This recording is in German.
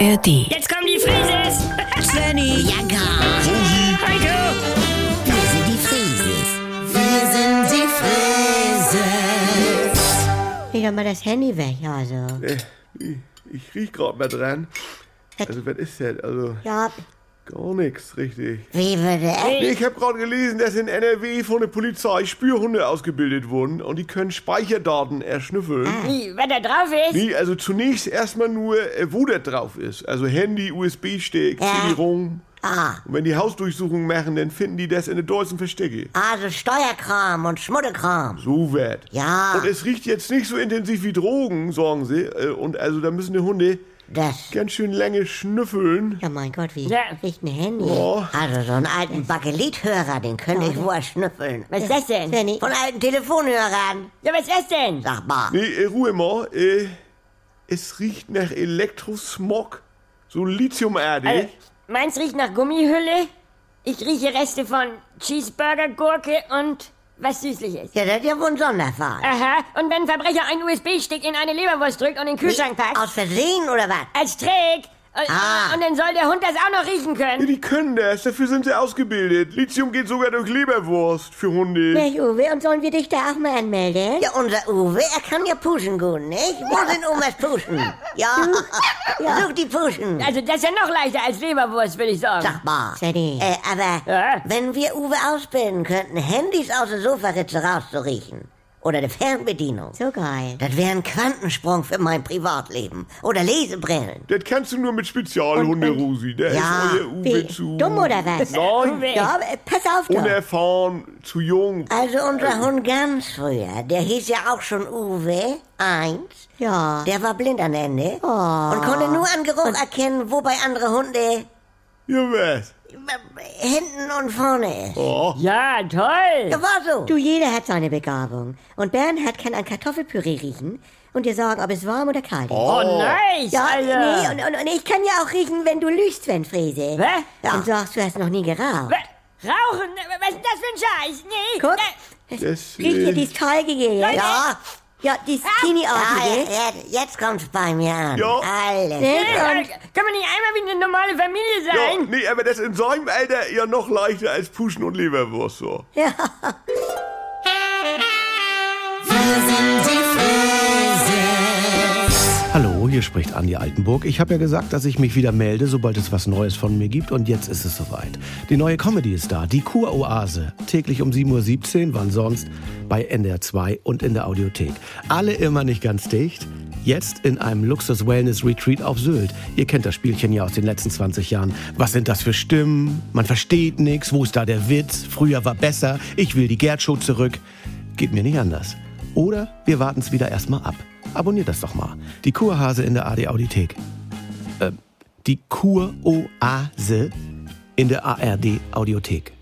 ARD. Jetzt kommen die Frises! Svenny, Ja, gar. Heiko! Wir sind die Frieses. Wir sind die Frieses. leg doch mal das Handy weg, also. Äh, ich, ich riech grad mal dran. Also, was ist das? Also, Ja, gar nichts, richtig. Wie würde Nee, ich habe gerade gelesen, dass in NRW von der Polizei Spürhunde ausgebildet wurden und die können Speicherdaten erschnüffeln. Wie, wer da drauf ist? Nee, also zunächst erstmal nur, äh, wo der drauf ist. Also Handy, USB-Stick, Ja. CD-ROM. Ah, Und wenn die Hausdurchsuchung machen, dann finden die das in den deutschen Verstecke. also Steuerkram und Schmuddelkram. So wird. Ja. Und es riecht jetzt nicht so intensiv wie Drogen, sagen sie. Äh, Und also da müssen die Hunde Das. ganz schön lange schnüffeln. ja mein Gott, wie Ja. riecht ein Handy? Oh, Also so einen alten Bakelithörer, den könnte ich wohl schnüffeln. Was ist das denn? Svenny, Von alten Telefonhörern. Ja, was ist das denn? Sag mal. nee, äh, Ruhe mal. Äh, es riecht nach Elektrosmog. So Lithiumerde. Also, meins riecht nach Gummihülle. Ich rieche Reste von Cheeseburger-Gurke und was Süßliches. Ja, das ist ja wohl ein Sonderfall. Aha, und wenn ein Verbrecher einen USB-Stick in eine Leberwurst drückt und in den Kühlschrank packt, Aus Versehen oder was? als Trick, Ah. und dann soll der Hund das auch noch riechen Ja, können. die können das, dafür sind sie ausgebildet. Lithium geht sogar durch Leberwurst für Hunde. Mensch, Uwe, und sollen wir dich da auch mal anmelden? Ja, unser Uwe, er kann ja puschen gut, nicht? Wo sind Omas Puschen? Ja, such die Puschen. Also, das ist ja noch leichter als Leberwurst, würde ich sagen. Sag mal. Svenny. Äh, aber Ja? wenn wir Uwe ausbilden könnten, Handys aus der Sofaritze rauszuriechen. Oder eine Fernbedienung. So geil. Das wäre ein Quantensprung für mein Privatleben. Oder Lesebrillen. Das kannst du nur mit Spezialhunde, Und- und- Rosi. Da Ja, ist euer Uwe zu... dumm oder was? Nein. Ja, äh, pass auf doch. unerfahren, zu jung. Also unser Hund ganz früher, der hieß ja auch schon Uwe, eins. Ja. Der war blind an Ende Oh. und konnte nur an Geruch erkennen, wo bei andere Hunde Was? hinten und vorne ist. Oh, Ja, toll. Ja, war so. Du, jeder hat seine Begabung. Und Bernhard kann an Kartoffelpüree riechen und dir sagen, ob es warm oder kalt ist. Oh, nice, Ja, Alter. nee, und, und, und ich kann ja auch riechen, wenn du lügst, Sven Frese. Was? Ja. Und sagst, du hast noch nie geraucht. Was? Rauchen? Was ist das für ein Scheiß? Nee. Guck, das... riech dir dieses Teigige jetzt. Ja, Ja, ja, Teenie-artige. jetzt, jetzt kommt's bei mir an. Ja. Alles. Nee, Und- äh, kann man nicht einmal wie eine normale Familie ja, sein? nee, aber das in seinem Alter ja noch leichter als Puschen und Leberwurst, so. Hallo, hier spricht Andi Altenburg. Ich habe ja gesagt, dass ich mich wieder melde, sobald es was Neues von mir gibt. Und jetzt ist es soweit. Die neue Comedy ist da, die Kuroase. Täglich um 7.17 Uhr, wann sonst? Bei NDR 2 und in der Audiothek. Alle immer nicht ganz dicht. Jetzt in einem Luxus-Wellness-Retreat auf Sylt. Ihr kennt das Spielchen ja aus den letzten 20 Jahren. Was sind das für Stimmen? Man versteht nichts. Wo ist da der Witz? Früher war besser. Ich will die Gerd-Show zurück. Geht mir nicht anders. Oder wir warten es wieder erstmal ab. Abonniert das doch mal. Die Kurhase in der AD Audiothek. Äh, die Kuroase in der ARD Audiothek.